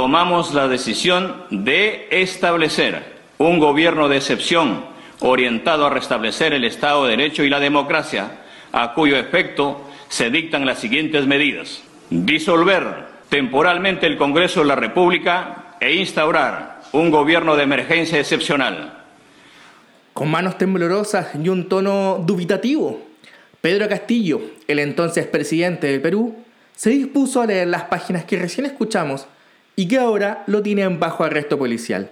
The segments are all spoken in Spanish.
tomamos la decisión de establecer un gobierno de excepción orientado a restablecer el Estado de Derecho y la democracia, a cuyo efecto se dictan las siguientes medidas. Disolver temporalmente el Congreso de la República e instaurar un gobierno de emergencia excepcional. Con manos temblorosas y un tono dubitativo, Pedro Castillo, el entonces presidente del Perú, se dispuso a leer las páginas que recién escuchamos y que ahora lo tienen bajo arresto policial.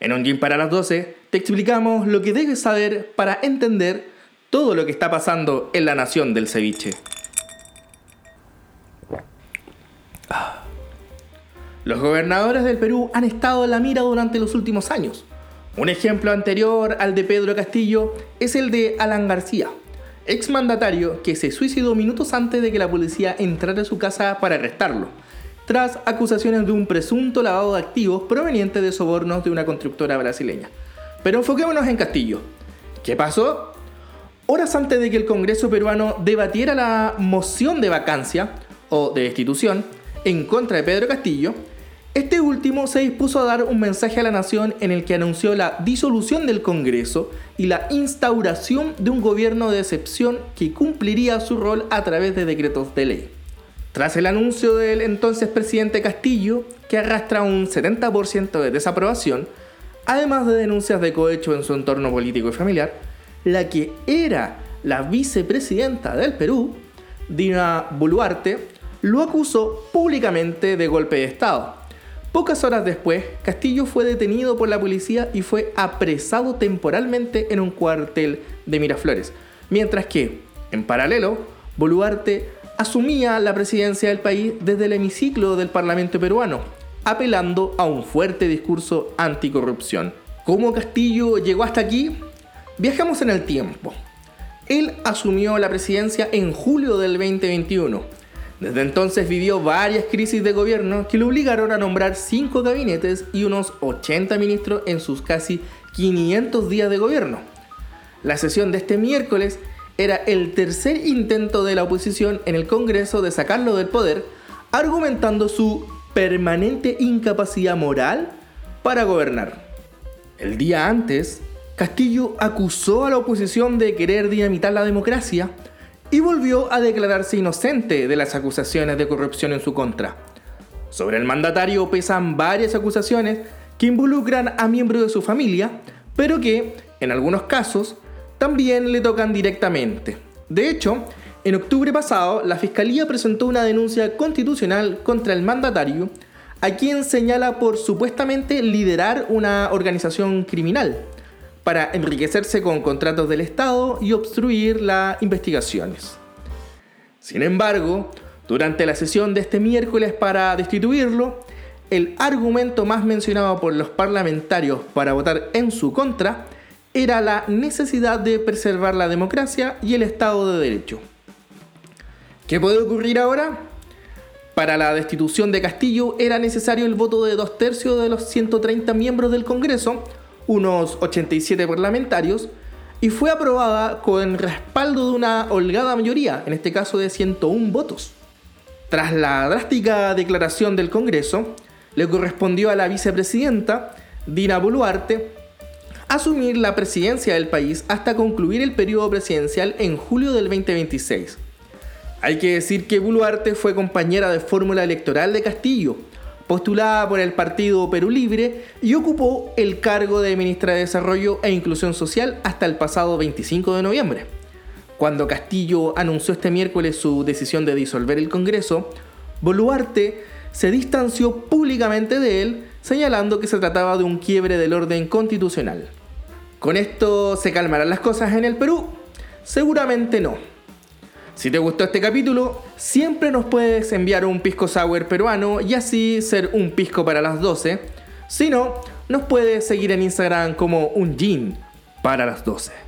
En un gym para las 12 te explicamos lo que debes saber para entender todo lo que está pasando en la nación del ceviche. Los gobernadores del Perú han estado en la mira durante los últimos años. Un ejemplo anterior al de Pedro Castillo es el de Alan García, exmandatario que se suicidó minutos antes de que la policía entrara a su casa para arrestarlo, tras acusaciones de un presunto lavado de activos proveniente de sobornos de una constructora brasileña. Pero enfoquémonos en Castillo. ¿Qué pasó? Horas antes de que el Congreso peruano debatiera la moción de vacancia o de destitución en contra de Pedro Castillo, este último se dispuso a dar un mensaje a la nación en el que anunció la disolución del Congreso y la instauración de un gobierno de excepción que cumpliría su rol a través de decretos de ley. Tras el anuncio del entonces presidente Castillo, que arrastra un 70% de desaprobación, además de denuncias de cohecho en su entorno político y familiar, la que era la vicepresidenta del Perú, Dina Boluarte, lo acusó públicamente de golpe de Estado. Pocas horas después, Castillo fue detenido por la policía y fue apresado temporalmente en un cuartel de Miraflores, mientras que, en paralelo, Boluarte asumía la presidencia del país desde el hemiciclo del Parlamento peruano, apelando a un fuerte discurso anticorrupción. ¿Cómo Castillo llegó hasta aquí? Viajamos en el tiempo. Él asumió la presidencia en julio del 2021 desde entonces vivió varias crisis de gobierno que lo obligaron a nombrar 5 gabinetes y unos 80 ministros en sus casi 500 días de gobierno. La sesión de este miércoles era el tercer intento de la oposición en el Congreso de sacarlo del poder, argumentando su permanente incapacidad moral para gobernar. El día antes, Castillo acusó a la oposición de querer dinamitar la democracia y volvió a declararse inocente de las acusaciones de corrupción en su contra. Sobre el mandatario pesan varias acusaciones que involucran a miembros de su familia, pero que, en algunos casos, también le tocan directamente. De hecho, en octubre pasado, la Fiscalía presentó una denuncia constitucional contra el mandatario, a quien señala por supuestamente liderar una organización criminal para enriquecerse con contratos del Estado y obstruir las investigaciones. Sin embargo, durante la sesión de este miércoles para destituirlo, el argumento más mencionado por los parlamentarios para votar en su contra era la necesidad de preservar la democracia y el Estado de Derecho. ¿Qué puede ocurrir ahora? Para la destitución de Castillo era necesario el voto de dos tercios de los 130 miembros del Congreso, unos 87 parlamentarios, y fue aprobada con respaldo de una holgada mayoría, en este caso de 101 votos. Tras la drástica declaración del Congreso, le correspondió a la vicepresidenta, Dina Boluarte, asumir la presidencia del país hasta concluir el periodo presidencial en julio del 2026. Hay que decir que Boluarte fue compañera de fórmula electoral de Castillo, postulada por el Partido Perú Libre y ocupó el cargo de ministra de Desarrollo e Inclusión Social hasta el pasado 25 de noviembre. Cuando Castillo anunció este miércoles su decisión de disolver el Congreso, Boluarte se distanció públicamente de él, señalando que se trataba de un quiebre del orden constitucional. ¿Con esto se calmarán las cosas en el Perú? Seguramente no. Si te gustó este capítulo, siempre nos puedes enviar un pisco sour peruano y así ser un pisco para las 12. Si no, nos puedes seguir en Instagram como un gin para las 12.